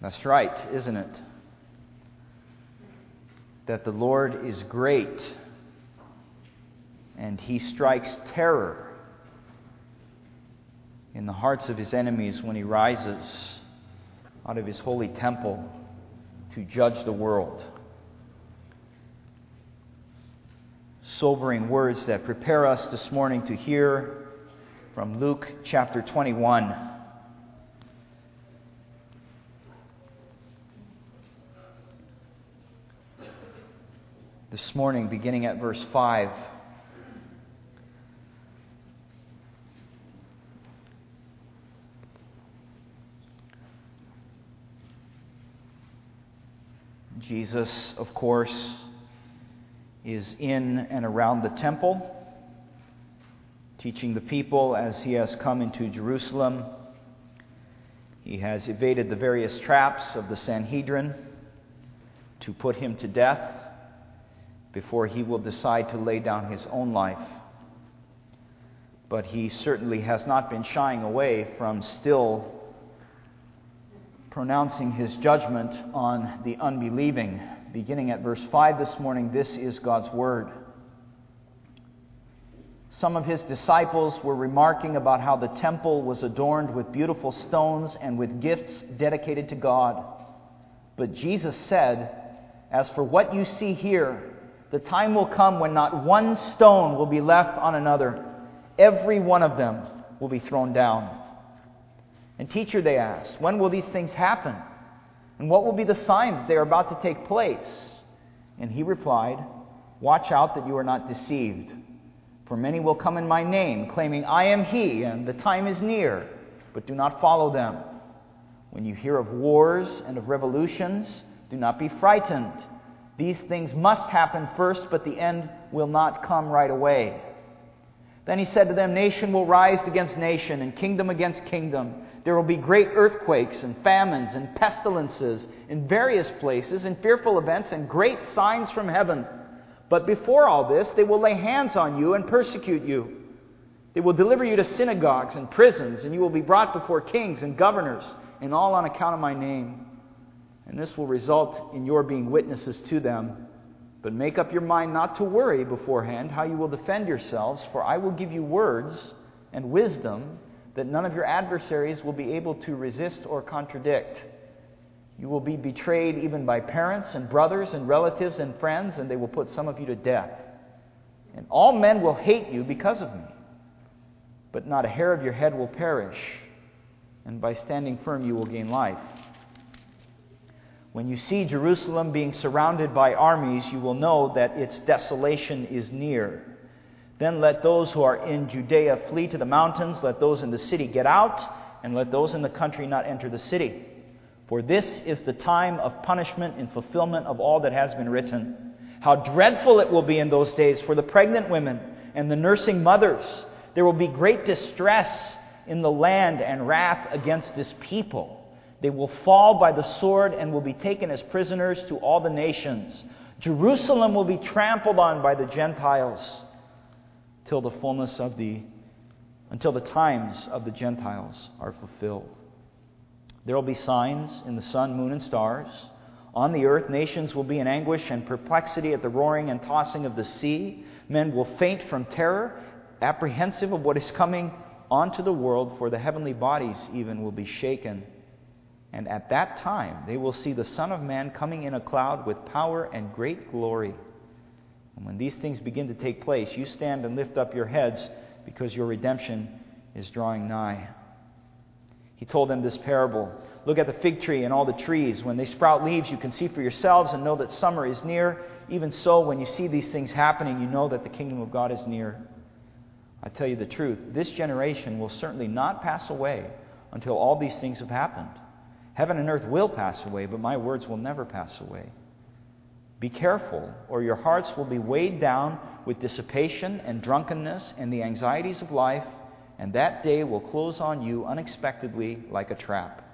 That's right, isn't it? That the Lord is great and he strikes terror in the hearts of his enemies when he rises out of his holy temple to judge the world. Sobering words that prepare us this morning to hear from Luke chapter 21. This morning, beginning at verse 5. Jesus, of course, is in and around the temple, teaching the people as he has come into Jerusalem. He has evaded the various traps of the Sanhedrin to put him to death before he will decide to lay down his own life. But he certainly has not been shying away from still pronouncing his judgment on the unbelieving. Beginning at verse 5 this morning, this is God's word. Some of his disciples were remarking about how the temple was adorned with beautiful stones and with gifts dedicated to God. But Jesus said, As for what you see here, the time will come when not one stone will be left on another. Every one of them will be thrown down. And, teacher, they asked, when will these things happen? And what will be the sign that they are about to take place? And he replied, Watch out that you are not deceived. For many will come in my name, claiming, I am he, and the time is near. But do not follow them. When you hear of wars and of revolutions, do not be frightened. These things must happen first, but the end will not come right away. Then he said to them, Nation will rise against nation, and kingdom against kingdom. There will be great earthquakes and famines and pestilences in various places, and fearful events, and great signs from heaven. But before all this, they will lay hands on you and persecute you. They will deliver you to synagogues and prisons, and you will be brought before kings and governors, and all on account of my name. And this will result in your being witnesses to them. But make up your mind not to worry beforehand how you will defend yourselves, for I will give you words and wisdom that none of your adversaries will be able to resist or contradict. You will be betrayed even by parents and brothers and relatives and friends, and they will put some of you to death. And all men will hate you because of me. But not a hair of your head will perish, and by standing firm you will gain life. When you see Jerusalem being surrounded by armies, you will know that its desolation is near. Then let those who are in Judea flee to the mountains, let those in the city get out, and let those in the country not enter the city. For this is the time of punishment in fulfillment of all that has been written. How dreadful it will be in those days for the pregnant women and the nursing mothers. There will be great distress in the land and wrath against this people. They will fall by the sword and will be taken as prisoners to all the nations. Jerusalem will be trampled on by the Gentiles till the fullness of the until the times of the Gentiles are fulfilled. There will be signs in the sun, moon, and stars. On the earth, nations will be in anguish and perplexity at the roaring and tossing of the sea. Men will faint from terror, apprehensive of what is coming onto the world, for the heavenly bodies even will be shaken. And at that time, they will see the Son of Man coming in a cloud with power and great glory. And when these things begin to take place, you stand and lift up your heads because your redemption is drawing nigh. He told them this parable Look at the fig tree and all the trees. When they sprout leaves, you can see for yourselves and know that summer is near. Even so, when you see these things happening, you know that the kingdom of God is near. I tell you the truth, this generation will certainly not pass away until all these things have happened. Heaven and earth will pass away, but my words will never pass away. Be careful, or your hearts will be weighed down with dissipation and drunkenness and the anxieties of life, and that day will close on you unexpectedly like a trap.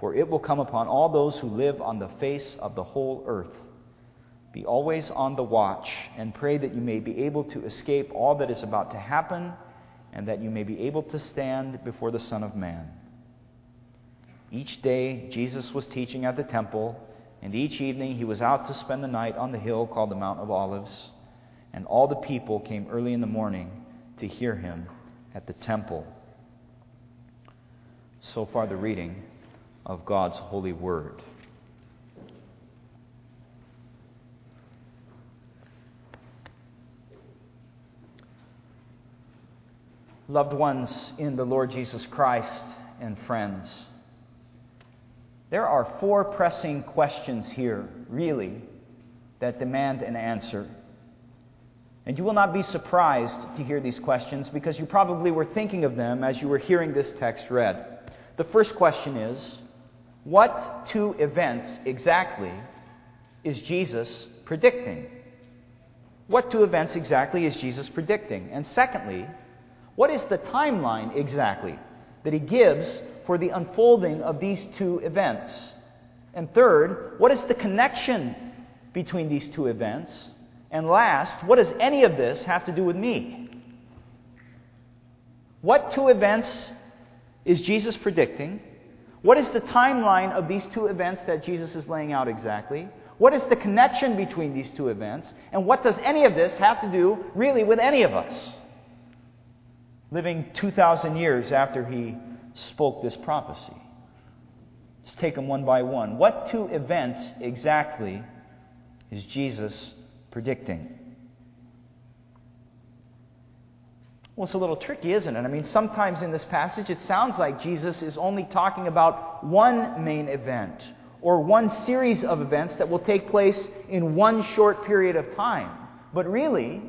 For it will come upon all those who live on the face of the whole earth. Be always on the watch, and pray that you may be able to escape all that is about to happen, and that you may be able to stand before the Son of Man. Each day Jesus was teaching at the temple, and each evening he was out to spend the night on the hill called the Mount of Olives. And all the people came early in the morning to hear him at the temple. So far, the reading of God's holy word. Loved ones in the Lord Jesus Christ and friends, there are four pressing questions here, really, that demand an answer. And you will not be surprised to hear these questions because you probably were thinking of them as you were hearing this text read. The first question is What two events exactly is Jesus predicting? What two events exactly is Jesus predicting? And secondly, what is the timeline exactly that he gives for the unfolding of these two events? And third, what is the connection between these two events? And last, what does any of this have to do with me? What two events is Jesus predicting? What is the timeline of these two events that Jesus is laying out exactly? What is the connection between these two events? And what does any of this have to do really with any of us? Living 2,000 years after he spoke this prophecy. Let's take them one by one. What two events exactly is Jesus predicting? Well, it's a little tricky, isn't it? I mean, sometimes in this passage it sounds like Jesus is only talking about one main event or one series of events that will take place in one short period of time. But really,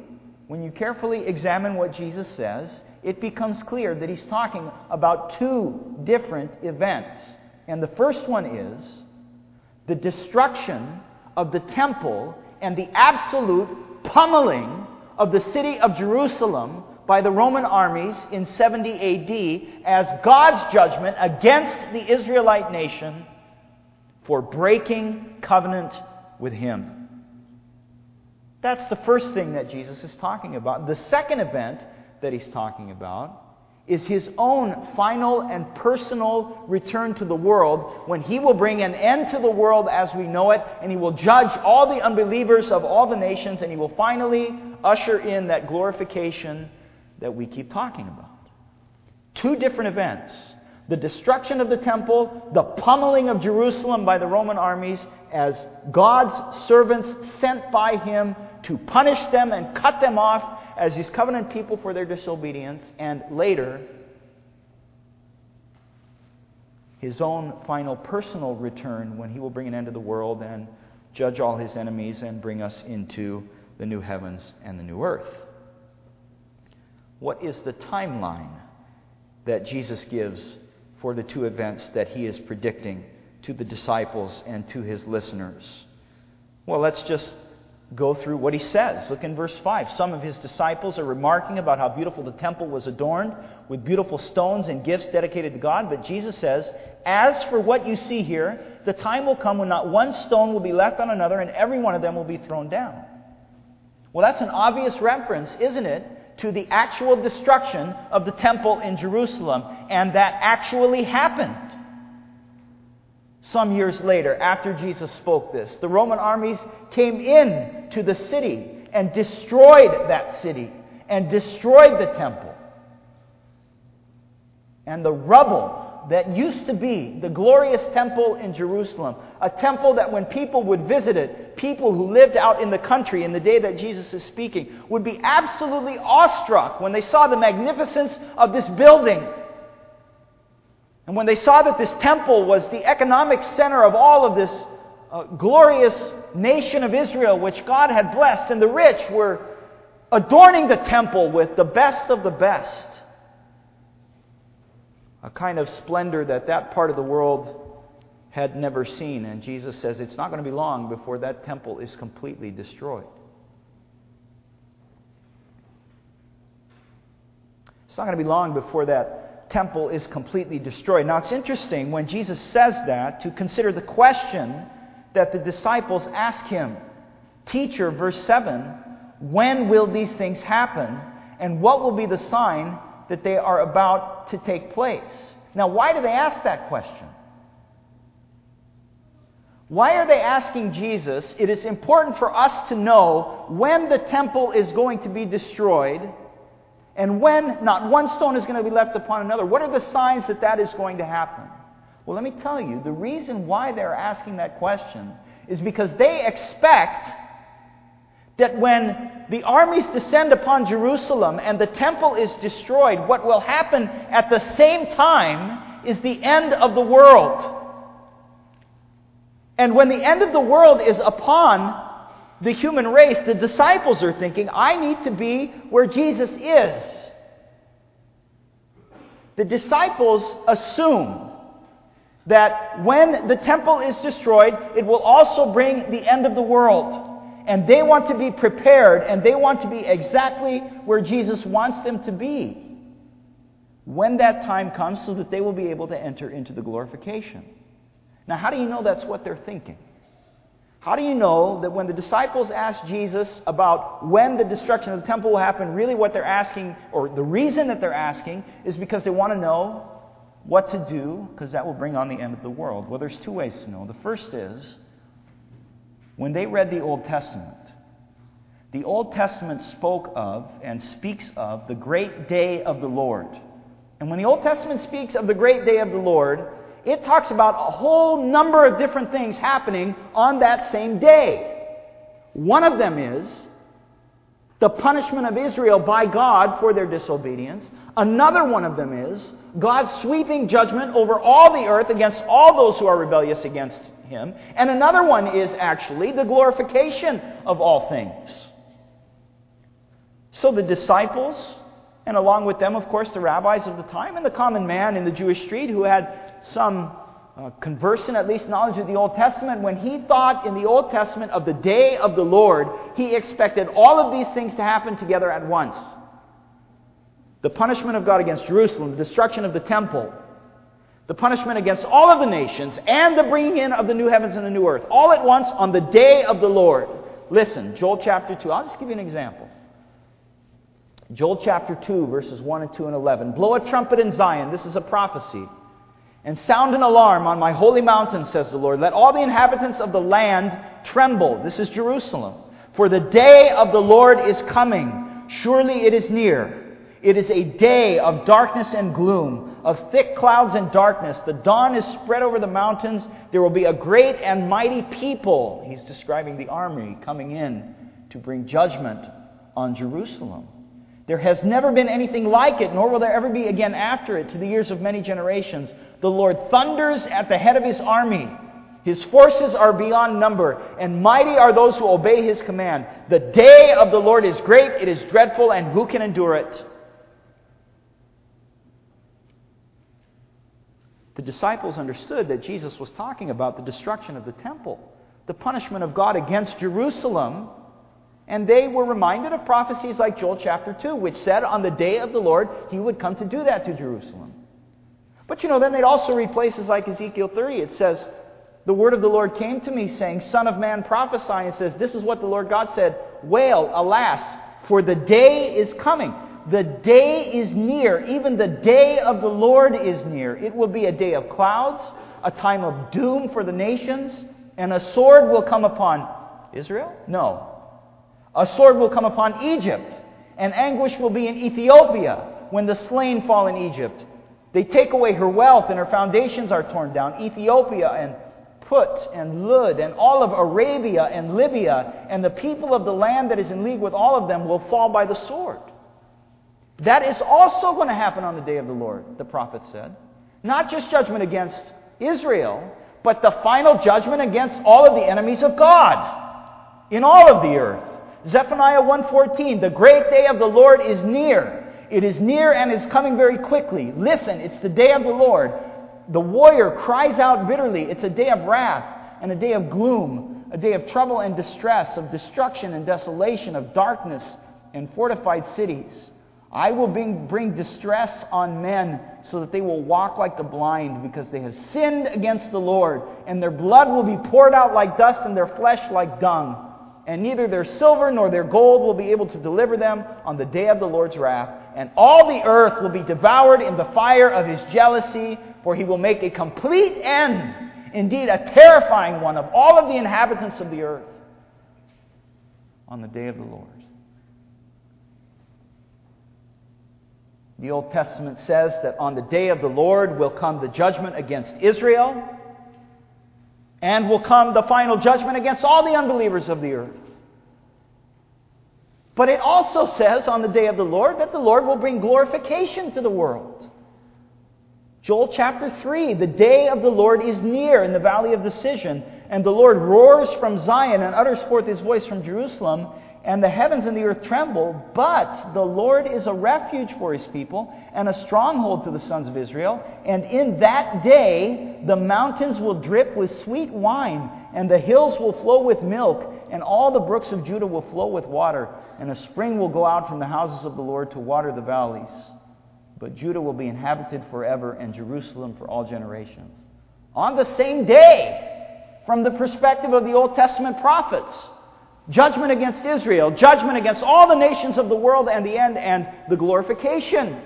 when you carefully examine what Jesus says, it becomes clear that he's talking about two different events. And the first one is the destruction of the temple and the absolute pummeling of the city of Jerusalem by the Roman armies in 70 AD as God's judgment against the Israelite nation for breaking covenant with Him. That's the first thing that Jesus is talking about. The second event that he's talking about is his own final and personal return to the world when he will bring an end to the world as we know it and he will judge all the unbelievers of all the nations and he will finally usher in that glorification that we keep talking about. Two different events the destruction of the temple, the pummeling of Jerusalem by the Roman armies as God's servants sent by him to punish them and cut them off as his covenant people for their disobedience, and later, his own final personal return when he will bring an end to the world and judge all his enemies and bring us into the new heavens and the new earth. What is the timeline that Jesus gives for the two events that he is predicting to the disciples and to his listeners? Well, let's just go through what he says. Look in verse 5. Some of his disciples are remarking about how beautiful the temple was adorned with beautiful stones and gifts dedicated to God. But Jesus says, As for what you see here, the time will come when not one stone will be left on another, and every one of them will be thrown down. Well, that's an obvious reference, isn't it, to the actual destruction of the temple in Jerusalem. And that actually happened some years later, after Jesus spoke this, the Roman armies came in to the city and destroyed that city and destroyed the temple. And the rubble that used to be the glorious temple in Jerusalem, a temple that when people would visit it, people who lived out in the country in the day that Jesus is speaking would be absolutely awestruck when they saw the magnificence of this building and when they saw that this temple was the economic center of all of this uh, glorious nation of Israel, which God had blessed, and the rich were adorning the temple with the best of the best, a kind of splendor that that part of the world had never seen. And Jesus says it's not going to be long before that temple is completely destroyed. It's not going to be long before that temple is completely destroyed. Now, it's interesting when Jesus says that to consider the question that the disciples ask him Teacher, verse 7, when will these things happen? And what will be the sign that they are about to take place? Now, why do they ask that question? Why are they asking Jesus? It is important for us to know when the temple is going to be destroyed and when not one stone is going to be left upon another. What are the signs that that is going to happen? Well, let me tell you, the reason why they're asking that question is because they expect that when the armies descend upon Jerusalem and the temple is destroyed, what will happen at the same time is the end of the world. And when the end of the world is upon the human race, the disciples are thinking, I need to be where Jesus is. The disciples assume that when the temple is destroyed, it will also bring the end of the world. And they want to be prepared and they want to be exactly where Jesus wants them to be when that time comes so that they will be able to enter into the glorification. Now, how do you know that's what they're thinking? How do you know that when the disciples ask Jesus about when the destruction of the temple will happen, really what they're asking, or the reason that they're asking, is because they want to know what to do, because that will bring on the end of the world? Well, there's two ways to know. The first is when they read the Old Testament, the Old Testament spoke of and speaks of the great day of the Lord. And when the Old Testament speaks of the great day of the Lord, it talks about a whole number of different things happening on that same day. One of them is the punishment of Israel by God for their disobedience. Another one of them is God's sweeping judgment over all the earth against all those who are rebellious against Him. And another one is actually the glorification of all things. So the disciples, and along with them, of course, the rabbis of the time and the common man in the Jewish street who had some uh, conversant, at least knowledge of the Old Testament, when he thought in the Old Testament of the day of the Lord, he expected all of these things to happen together at once. The punishment of God against Jerusalem, the destruction of the temple, the punishment against all of the nations, and the bringing in of the new heavens and the new earth, all at once on the day of the Lord. Listen, Joel chapter 2. I'll just give you an example. Joel chapter 2, verses 1 and 2 and 11. Blow a trumpet in Zion. This is a prophecy and sound an alarm on my holy mountain, says the Lord. Let all the inhabitants of the land tremble. This is Jerusalem. For the day of the Lord is coming. Surely it is near. It is a day of darkness and gloom, of thick clouds and darkness. The dawn is spread over the mountains. There will be a great and mighty people. He's describing the army coming in to bring judgment on Jerusalem. There has never been anything like it, nor will there ever be again after it to the years of many generations. The Lord thunders at the head of his army. His forces are beyond number, and mighty are those who obey his command. The day of the Lord is great, it is dreadful, and who can endure it? The disciples understood that Jesus was talking about the destruction of the temple, the punishment of God against Jerusalem and they were reminded of prophecies like Joel chapter 2, which said on the day of the Lord, he would come to do that to Jerusalem. But you know, then they'd also read places like Ezekiel 30. It says, The word of the Lord came to me, saying, Son of man, prophesy. And says, This is what the Lord God said Wail, alas, for the day is coming. The day is near. Even the day of the Lord is near. It will be a day of clouds, a time of doom for the nations, and a sword will come upon Israel? No, a sword will come upon Egypt, and anguish will be in Ethiopia when the slain fall in Egypt. They take away her wealth, and her foundations are torn down. Ethiopia and Put and Lud and all of Arabia and Libya and the people of the land that is in league with all of them will fall by the sword. That is also going to happen on the day of the Lord, the prophet said. Not just judgment against Israel, but the final judgment against all of the enemies of God in all of the earth. Zephaniah 1:14, the great day of the Lord is near. It is near and is coming very quickly. Listen, it's the day of the Lord. The warrior cries out bitterly. It's a day of wrath and a day of gloom, a day of trouble and distress, of destruction and desolation, of darkness and fortified cities. I will bring, bring distress on men so that they will walk like the blind because they have sinned against the Lord, and their blood will be poured out like dust and their flesh like dung and neither their silver nor their gold will be able to deliver them on the day of the Lord's wrath. And all the earth will be devoured in the fire of his jealousy, for he will make a complete end indeed a terrifying one of all of the inhabitants of the earth on the day of the Lord. The Old Testament says that on the day of the Lord will come the judgment against Israel, and will come the final judgment against all the unbelievers of the earth. But it also says on the day of the Lord that the Lord will bring glorification to the world. Joel chapter 3 The day of the Lord is near in the valley of decision, and the Lord roars from Zion and utters forth his voice from Jerusalem, and the heavens and the earth tremble. But the Lord is a refuge for his people and a stronghold to the sons of Israel. And in that day the mountains will drip with sweet wine, and the hills will flow with milk, and all the brooks of Judah will flow with water, and a spring will go out from the houses of the Lord to water the valleys. But Judah will be inhabited forever, and Jerusalem for all generations. On the same day, from the perspective of the Old Testament prophets, judgment against Israel, judgment against all the nations of the world, and the end, and the glorification.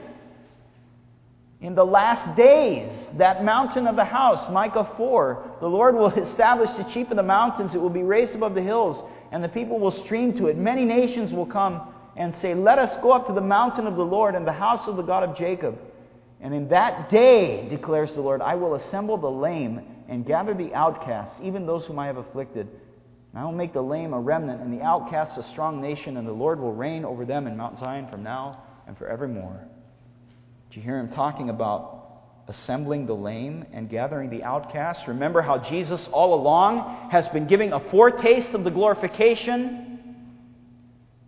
In the last days, that mountain of the house, Micah 4, the Lord will establish the chief of the mountains. It will be raised above the hills, and the people will stream to it. Many nations will come and say, Let us go up to the mountain of the Lord and the house of the God of Jacob. And in that day, declares the Lord, I will assemble the lame and gather the outcasts, even those whom I have afflicted. And I will make the lame a remnant, and the outcasts a strong nation, and the Lord will reign over them in Mount Zion from now and forevermore. Did you hear him talking about assembling the lame and gathering the outcasts? Remember how Jesus all along has been giving a foretaste of the glorification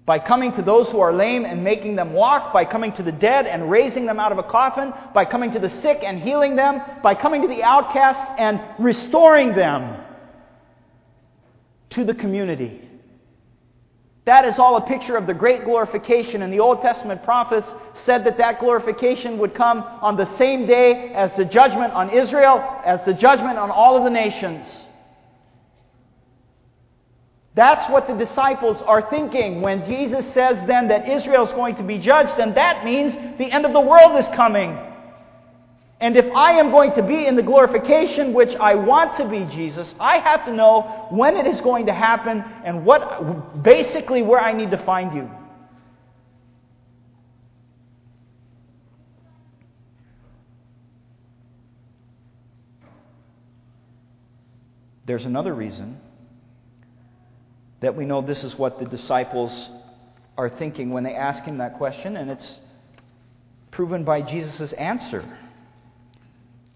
by coming to those who are lame and making them walk, by coming to the dead and raising them out of a coffin, by coming to the sick and healing them, by coming to the outcasts and restoring them to the community. That is all a picture of the great glorification, and the Old Testament prophets said that that glorification would come on the same day as the judgment on Israel, as the judgment on all of the nations. That's what the disciples are thinking when Jesus says then that Israel is going to be judged, then that means the end of the world is coming. And if I am going to be in the glorification which I want to be, Jesus, I have to know when it is going to happen and what basically where I need to find you. There's another reason that we know this is what the disciples are thinking when they ask him that question, and it's proven by Jesus' answer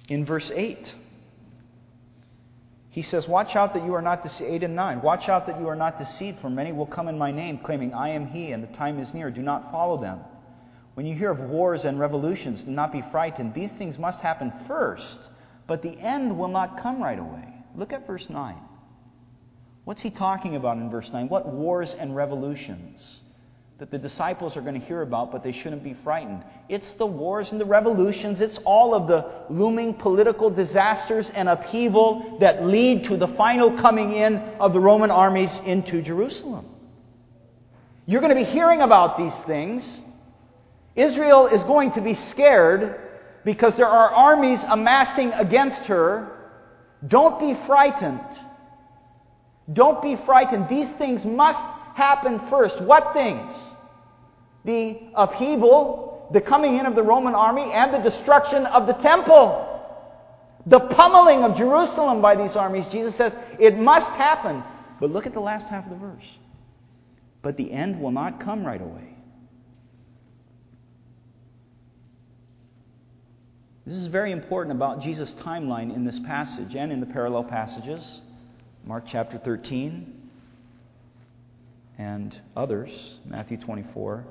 in verse 8. He says, Watch out that you are not deceived. 8 and 9. Watch out that you are not deceived, for many will come in my name, claiming, I am he, and the time is near. Do not follow them. When you hear of wars and revolutions, do not be frightened. These things must happen first, but the end will not come right away. Look at verse 9. What's he talking about in verse 9? What wars and revolutions? That the disciples are going to hear about, but they shouldn't be frightened. It's the wars and the revolutions, it's all of the looming political disasters and upheaval that lead to the final coming in of the Roman armies into Jerusalem. You're going to be hearing about these things. Israel is going to be scared because there are armies amassing against her. Don't be frightened. Don't be frightened. These things must happen first. What things? The upheaval, the coming in of the Roman army, and the destruction of the temple. The pummeling of Jerusalem by these armies. Jesus says it must happen. But look at the last half of the verse. But the end will not come right away. This is very important about Jesus' timeline in this passage and in the parallel passages. Mark chapter 13, and others, Matthew 24.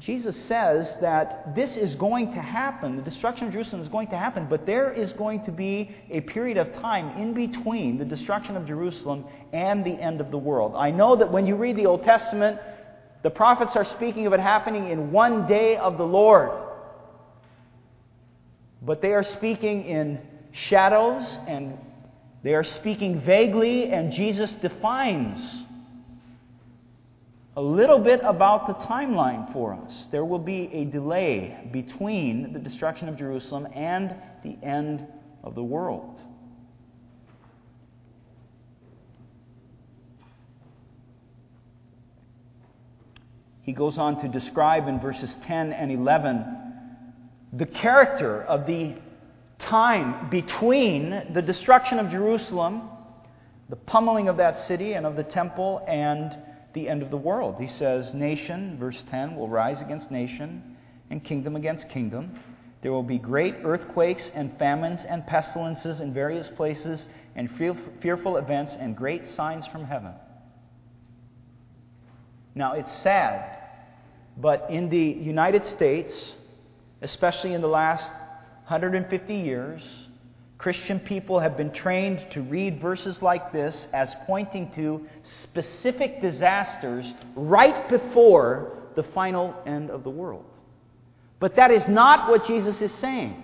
Jesus says that this is going to happen. The destruction of Jerusalem is going to happen, but there is going to be a period of time in between the destruction of Jerusalem and the end of the world. I know that when you read the Old Testament, the prophets are speaking of it happening in one day of the Lord. But they are speaking in shadows and they are speaking vaguely, and Jesus defines a little bit about the timeline for us. There will be a delay between the destruction of Jerusalem and the end of the world. He goes on to describe in verses 10 and 11 the character of the time between the destruction of Jerusalem, the pummeling of that city and of the temple, and the end of the world. He says, Nation, verse 10, will rise against nation, and kingdom against kingdom. There will be great earthquakes and famines and pestilences in various places, and fearful events and great signs from heaven. Now, it's sad but in the United States, especially in the last 150 years, Christian people have been trained to read verses like this as pointing to specific disasters right before the final end of the world. But that is not what Jesus is saying.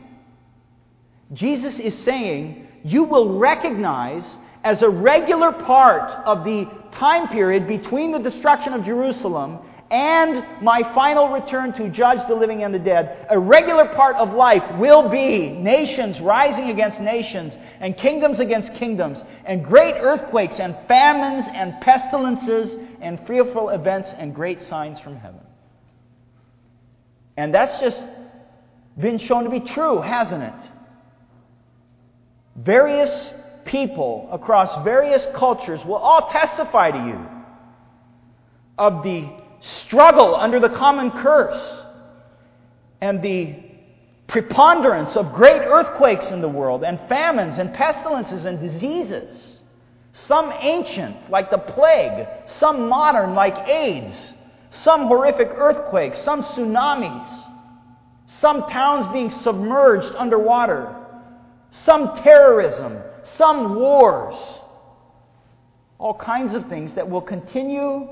Jesus is saying you will recognize as a regular part of the time period between the destruction of Jerusalem and my final return to judge the living and the dead, a regular part of life will be nations rising against nations, and kingdoms against kingdoms, and great earthquakes, and famines, and pestilences, and fearful events, and great signs from heaven. And that's just been shown to be true, hasn't it? Various people across various cultures will all testify to you of the struggle under the common curse and the preponderance of great earthquakes in the world and famines and pestilences and diseases. Some ancient, like the plague, some modern, like AIDS, some horrific earthquakes, some tsunamis, some towns being submerged underwater, some terrorism, some wars, all kinds of things that will continue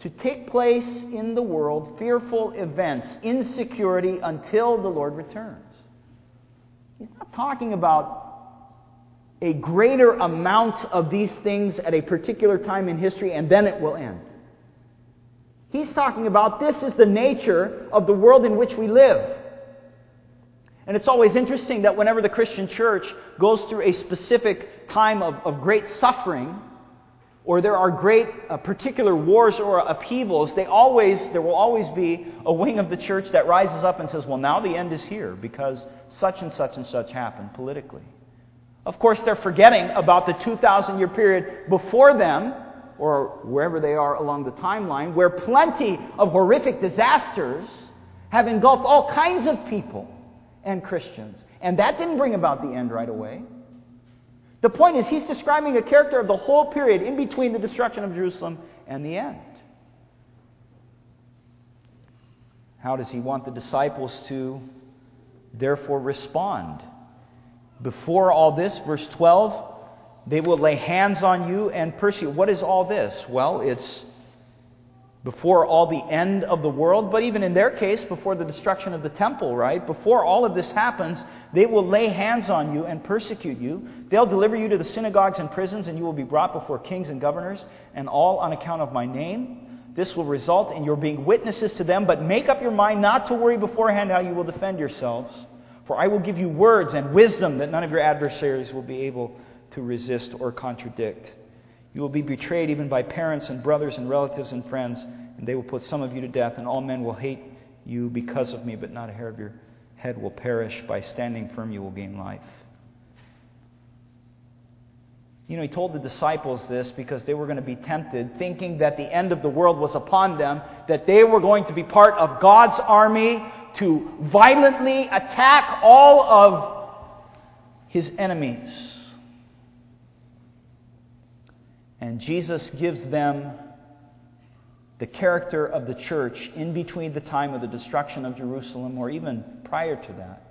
to take place in the world fearful events, insecurity until the Lord returns. He's not talking about a greater amount of these things at a particular time in history and then it will end. He's talking about this is the nature of the world in which we live. And it's always interesting that whenever the Christian church goes through a specific time of, of great suffering, or there are great uh, particular wars or upheavals, they always, there will always be a wing of the church that rises up and says, well, now the end is here because such and such and such happened politically. Of course, they're forgetting about the 2,000 year period before them, or wherever they are along the timeline, where plenty of horrific disasters have engulfed all kinds of people and Christians. And that didn't bring about the end right away. The point is, he's describing a character of the whole period in between the destruction of Jerusalem and the end. How does he want the disciples to therefore respond? Before all this, verse 12, they will lay hands on you and persecute. What is all this? Well, it's before all the end of the world, but even in their case, before the destruction of the temple, right? Before all of this happens, they will lay hands on you and persecute you. They'll deliver you to the synagogues and prisons, and you will be brought before kings and governors, and all on account of my name. This will result in your being witnesses to them, but make up your mind not to worry beforehand how you will defend yourselves. For I will give you words and wisdom that none of your adversaries will be able to resist or contradict. You will be betrayed even by parents and brothers and relatives and friends, and they will put some of you to death, and all men will hate you because of me, but not a hair of your head will perish. By standing firm, you will gain life. You know, he told the disciples this because they were going to be tempted, thinking that the end of the world was upon them, that they were going to be part of God's army to violently attack all of his enemies. And Jesus gives them the character of the church in between the time of the destruction of Jerusalem or even prior to that,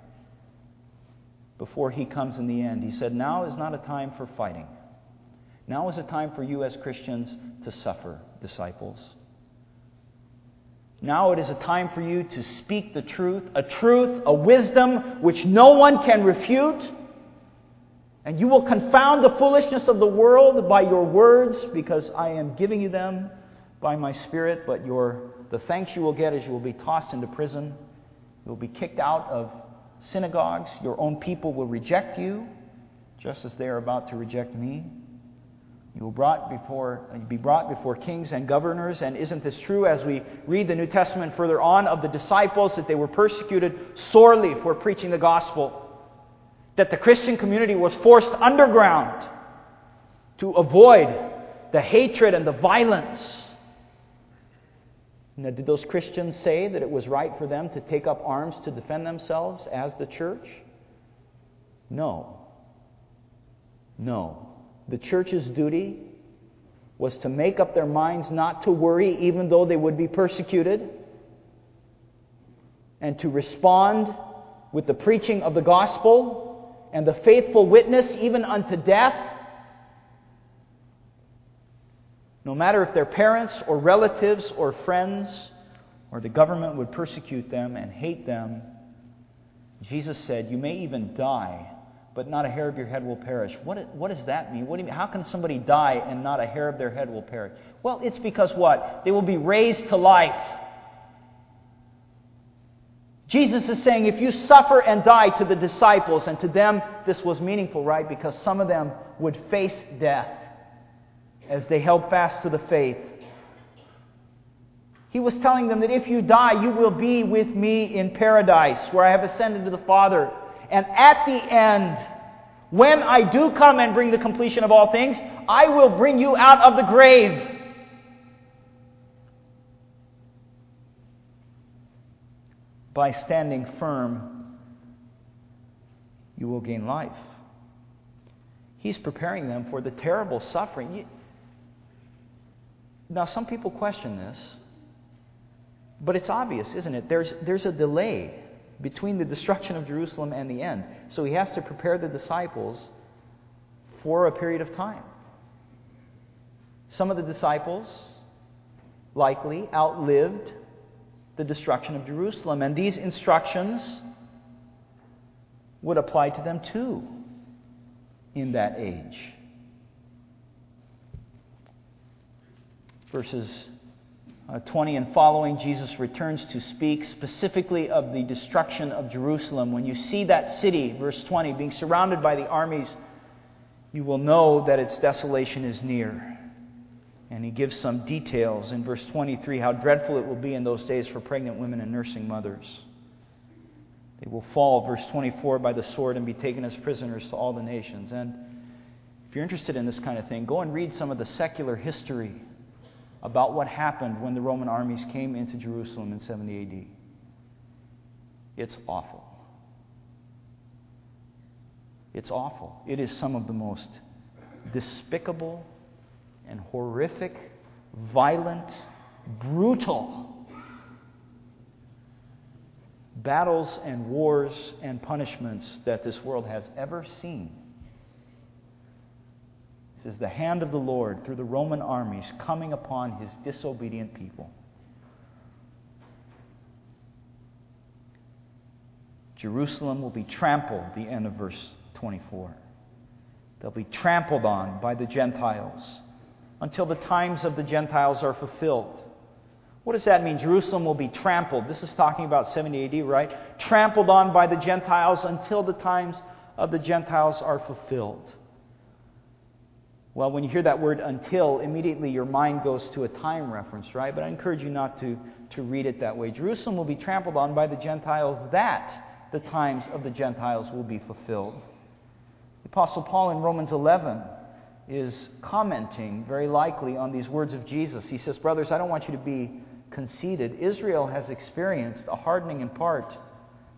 before he comes in the end. He said, Now is not a time for fighting. Now is a time for you as Christians to suffer, disciples. Now it is a time for you to speak the truth, a truth, a wisdom which no one can refute and you will confound the foolishness of the world by your words, because I am giving you them by my Spirit. But your, the thanks you will get is you will be tossed into prison. You will be kicked out of synagogues. Your own people will reject you, just as they are about to reject me. You will brought before, be brought before kings and governors. And isn't this true as we read the New Testament further on of the disciples that they were persecuted sorely for preaching the gospel? That the Christian community was forced underground to avoid the hatred and the violence. Now, did those Christians say that it was right for them to take up arms to defend themselves as the church? No. No. The church's duty was to make up their minds not to worry, even though they would be persecuted, and to respond with the preaching of the gospel and the faithful witness, even unto death. No matter if their parents or relatives or friends or the government would persecute them and hate them, Jesus said, You may even die but not a hair of your head will perish. What, what does that mean? What do you mean? How can somebody die and not a hair of their head will perish? Well, it's because what? They will be raised to life. Jesus is saying if you suffer and die to the disciples, and to them this was meaningful, right? Because some of them would face death as they held fast to the faith. He was telling them that if you die, you will be with me in paradise, where I have ascended to the Father. And at the end, when I do come and bring the completion of all things, I will bring you out of the grave. By standing firm, you will gain life. He's preparing them for the terrible suffering. Now, some people question this, but it's obvious, isn't it? There's, there's a delay between the destruction of Jerusalem and the end. So he has to prepare the disciples for a period of time. Some of the disciples likely outlived the destruction of Jerusalem, and these instructions would apply to them too in that age. Verses uh, 20 and following, Jesus returns to speak specifically of the destruction of Jerusalem. When you see that city, verse 20, being surrounded by the armies, you will know that its desolation is near. And he gives some details in verse 23 how dreadful it will be in those days for pregnant women and nursing mothers. They will fall, verse 24, by the sword and be taken as prisoners to all the nations. And if you're interested in this kind of thing, go and read some of the secular history about what happened when the Roman armies came into Jerusalem in 70 AD. It's awful. It's awful. It is some of the most despicable and horrific, violent, brutal battles and wars and punishments that this world has ever seen. This is the hand of the Lord through the Roman armies coming upon his disobedient people. Jerusalem will be trampled, the end of verse 24. They'll be trampled on by the Gentiles until the times of the Gentiles are fulfilled. What does that mean? Jerusalem will be trampled. This is talking about 70 AD, right? Trampled on by the Gentiles until the times of the Gentiles are fulfilled. Well, when you hear that word until, immediately your mind goes to a time reference, right? But I encourage you not to, to read it that way. Jerusalem will be trampled on by the Gentiles that the times of the Gentiles will be fulfilled. The Apostle Paul in Romans 11 is commenting very likely on these words of Jesus. He says, Brothers, I don't want you to be conceited. Israel has experienced a hardening in part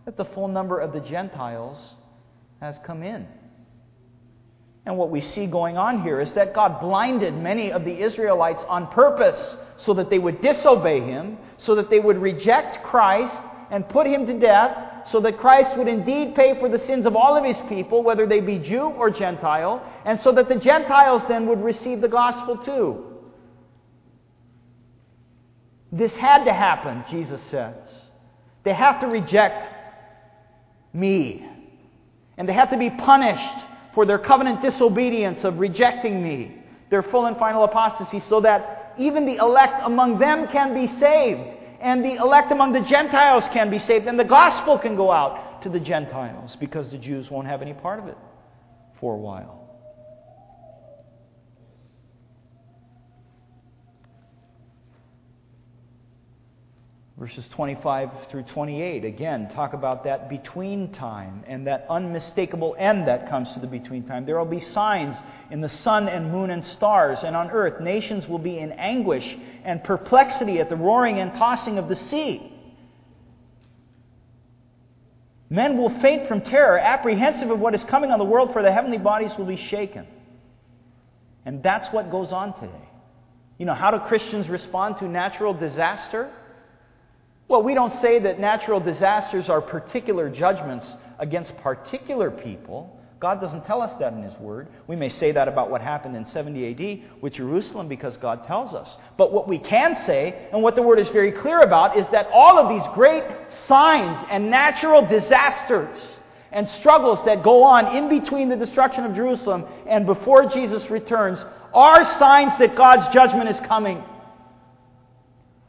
that the full number of the Gentiles has come in. And what we see going on here is that God blinded many of the Israelites on purpose so that they would disobey Him, so that they would reject Christ and put Him to death, so that Christ would indeed pay for the sins of all of His people, whether they be Jew or Gentile, and so that the Gentiles then would receive the gospel too. This had to happen, Jesus says. They have to reject me, and they have to be punished for their covenant disobedience of rejecting me, their full and final apostasy, so that even the elect among them can be saved, and the elect among the Gentiles can be saved, and the gospel can go out to the Gentiles because the Jews won't have any part of it for a while. Verses 25 through 28, again, talk about that between time and that unmistakable end that comes to the between time. There will be signs in the sun and moon and stars, and on earth nations will be in anguish and perplexity at the roaring and tossing of the sea. Men will faint from terror, apprehensive of what is coming on the world, for the heavenly bodies will be shaken. And that's what goes on today. You know, how do Christians respond to natural disaster? Well, we don't say that natural disasters are particular judgments against particular people. God doesn't tell us that in His Word. We may say that about what happened in 70 AD with Jerusalem because God tells us. But what we can say, and what the Word is very clear about, is that all of these great signs and natural disasters and struggles that go on in between the destruction of Jerusalem and before Jesus returns are signs that God's judgment is coming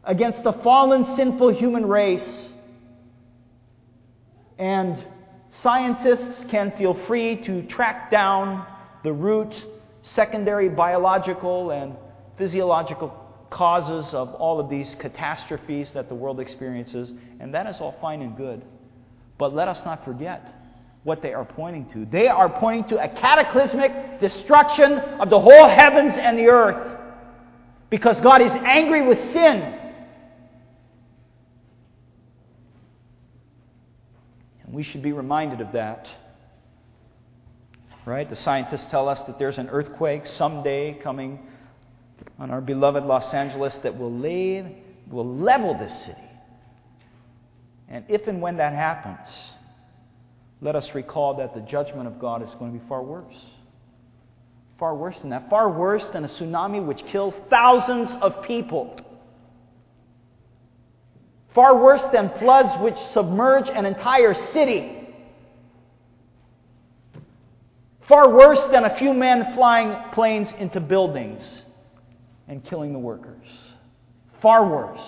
against the fallen, sinful human race. And scientists can feel free to track down the root, secondary biological and physiological causes of all of these catastrophes that the world experiences, and that is all fine and good. But let us not forget what they are pointing to. They are pointing to a cataclysmic destruction of the whole heavens and the earth because God is angry with sin We should be reminded of that. Right? The scientists tell us that there's an earthquake someday coming on our beloved Los Angeles that will, lay, will level this city. And if and when that happens, let us recall that the judgment of God is going to be far worse. Far worse than that. Far worse than a tsunami which kills thousands of people. Far worse than floods which submerge an entire city. Far worse than a few men flying planes into buildings and killing the workers. Far worse.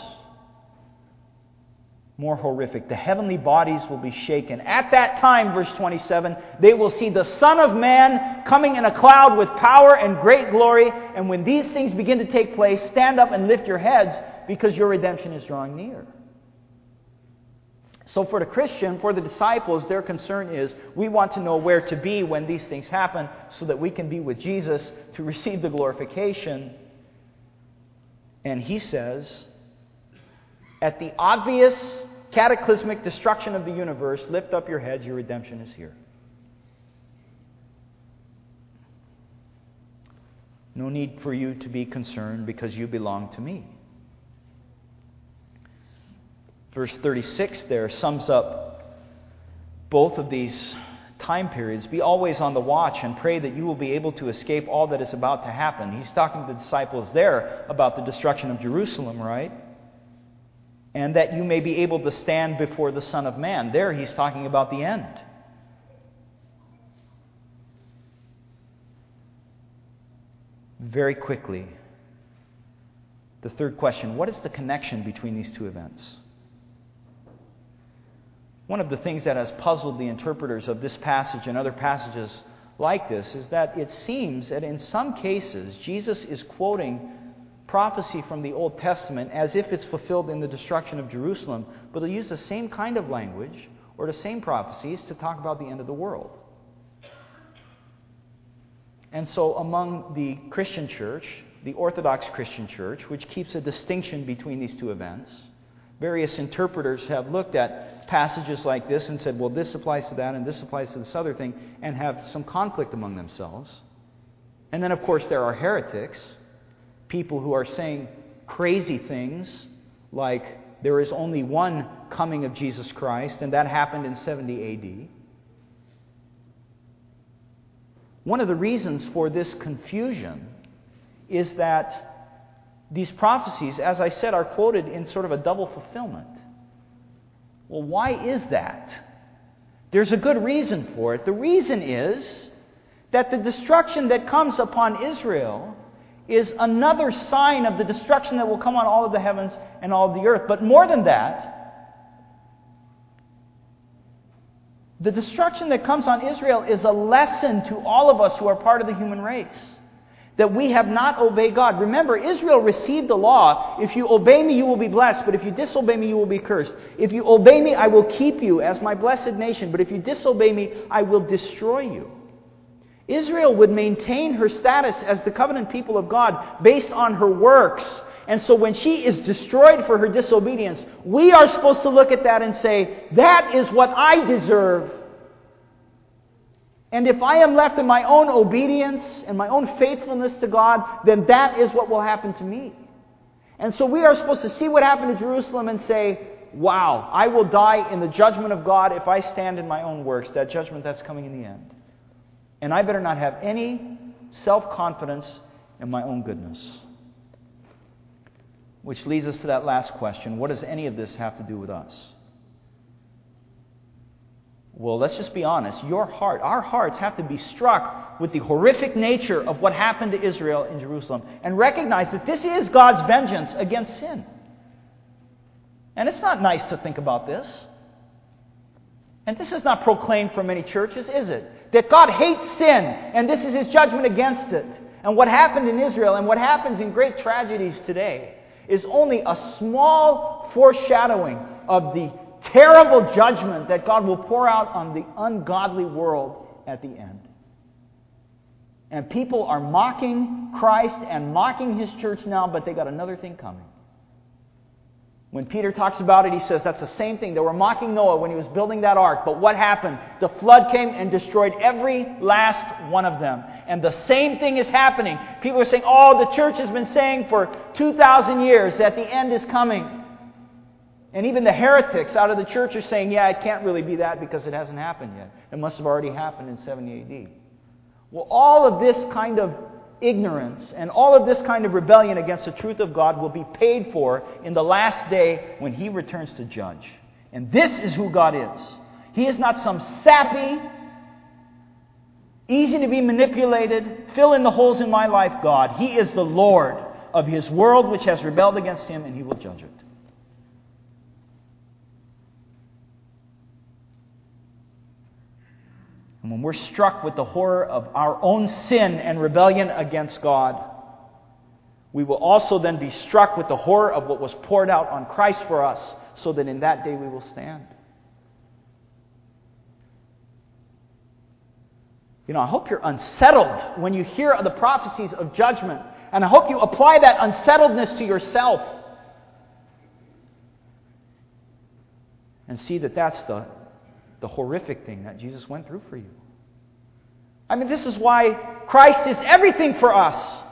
More horrific. The heavenly bodies will be shaken. At that time, verse 27, they will see the Son of Man coming in a cloud with power and great glory. And when these things begin to take place, stand up and lift your heads because your redemption is drawing near. So, for the Christian, for the disciples, their concern is we want to know where to be when these things happen so that we can be with Jesus to receive the glorification. And he says, at the obvious cataclysmic destruction of the universe, lift up your heads, your redemption is here. No need for you to be concerned because you belong to me. Verse 36 there sums up both of these time periods. Be always on the watch and pray that you will be able to escape all that is about to happen. He's talking to the disciples there about the destruction of Jerusalem, right? And that you may be able to stand before the Son of Man. There he's talking about the end. Very quickly, the third question what is the connection between these two events? One of the things that has puzzled the interpreters of this passage and other passages like this is that it seems that in some cases Jesus is quoting prophecy from the Old Testament as if it's fulfilled in the destruction of Jerusalem, but he'll use the same kind of language or the same prophecies to talk about the end of the world. And so, among the Christian church, the Orthodox Christian church, which keeps a distinction between these two events, Various interpreters have looked at passages like this and said, well, this applies to that and this applies to this other thing, and have some conflict among themselves. And then, of course, there are heretics, people who are saying crazy things like there is only one coming of Jesus Christ, and that happened in 70 AD. One of the reasons for this confusion is that these prophecies, as I said, are quoted in sort of a double fulfillment. Well, why is that? There's a good reason for it. The reason is that the destruction that comes upon Israel is another sign of the destruction that will come on all of the heavens and all of the earth. But more than that, The destruction that comes on Israel is a lesson to all of us who are part of the human race. That we have not obeyed God. Remember, Israel received the law. If you obey me, you will be blessed. But if you disobey me, you will be cursed. If you obey me, I will keep you as my blessed nation. But if you disobey me, I will destroy you. Israel would maintain her status as the covenant people of God based on her works. And so when she is destroyed for her disobedience, we are supposed to look at that and say, that is what I deserve. And if I am left in my own obedience and my own faithfulness to God, then that is what will happen to me. And so we are supposed to see what happened to Jerusalem and say, wow, I will die in the judgment of God if I stand in my own works, that judgment that's coming in the end. And I better not have any self confidence in my own goodness. Which leads us to that last question what does any of this have to do with us? Well, let's just be honest. Your heart, our hearts have to be struck with the horrific nature of what happened to Israel in Jerusalem and recognize that this is God's vengeance against sin. And it's not nice to think about this. And this is not proclaimed from many churches, is it? That God hates sin and this is his judgment against it. And what happened in Israel and what happens in great tragedies today is only a small foreshadowing of the terrible judgment that God will pour out on the ungodly world at the end. And people are mocking Christ and mocking his church now, but they got another thing coming. When Peter talks about it, he says that's the same thing. They were mocking Noah when he was building that ark, but what happened? The flood came and destroyed every last one of them. And the same thing is happening. People are saying, oh, the church has been saying for 2,000 years that the end is coming. And even the heretics out of the church are saying, yeah, it can't really be that because it hasn't happened yet. It must have already happened in 70 AD. Well, all of this kind of ignorance and all of this kind of rebellion against the truth of God will be paid for in the last day when He returns to judge. And this is who God is. He is not some sappy, easy to be manipulated, fill in the holes in my life God. He is the Lord of His world which has rebelled against Him, and He will judge it. And when we're struck with the horror of our own sin and rebellion against God, we will also then be struck with the horror of what was poured out on Christ for us, so that in that day we will stand. You know, I hope you're unsettled when you hear the prophecies of judgment, and I hope you apply that unsettledness to yourself. And see that that's the the horrific thing that Jesus went through for you. I mean, this is why Christ is everything for us.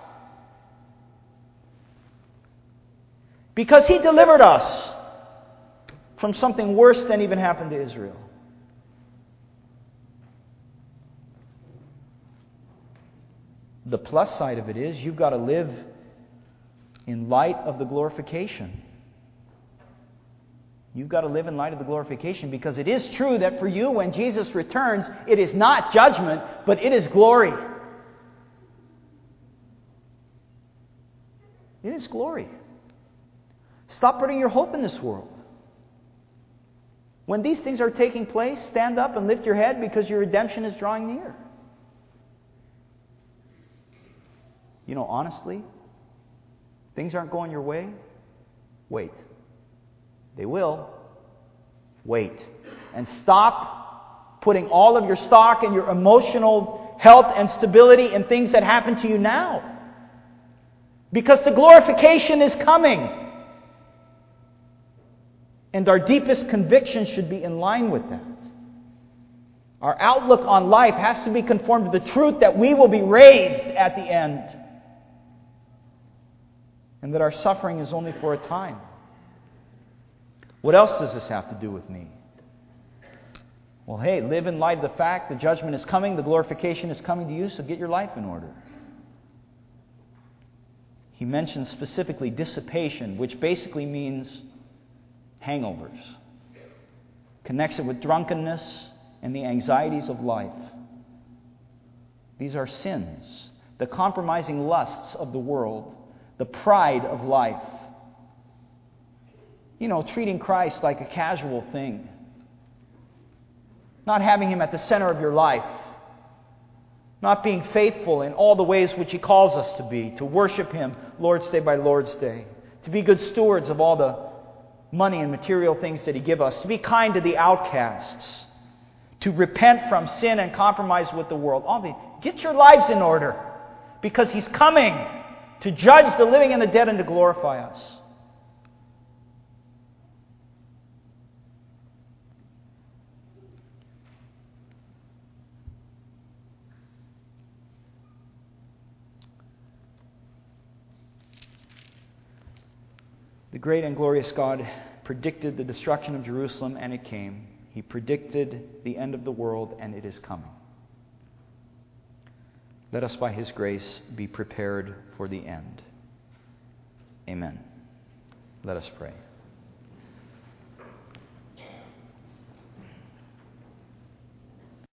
Because he delivered us from something worse than even happened to Israel. The plus side of it is you've got to live in light of the glorification. You've got to live in light of the glorification because it is true that for you, when Jesus returns, it is not judgment, but it is glory. It is glory. Stop putting your hope in this world. When these things are taking place, stand up and lift your head because your redemption is drawing near. You know, honestly, things aren't going your way. Wait. They will. Wait. And stop putting all of your stock and your emotional health and stability in things that happen to you now. Because the glorification is coming. And our deepest conviction should be in line with that. Our outlook on life has to be conformed to the truth that we will be raised at the end. And that our suffering is only for a time. What else does this have to do with me? Well, hey, live in light of the fact the judgment is coming, the glorification is coming to you, so get your life in order. He mentions specifically dissipation, which basically means hangovers. Connects it with drunkenness and the anxieties of life. These are sins, the compromising lusts of the world, the pride of life you know, treating Christ like a casual thing. not having Him at the center of your life, not being faithful in all the ways which He calls us to be, to worship Him Lord's Day by Lord's Day, to be good stewards of all the money and material things that He give us, to be kind to the outcasts, to repent from sin and compromise with the world. All the, get your lives in order because He's coming to judge the living and the dead and to glorify us. The great and glorious God predicted the destruction of Jerusalem, and it came. He predicted the end of the world, and it is coming. Let us, by His grace, be prepared for the end. Amen. Let us pray.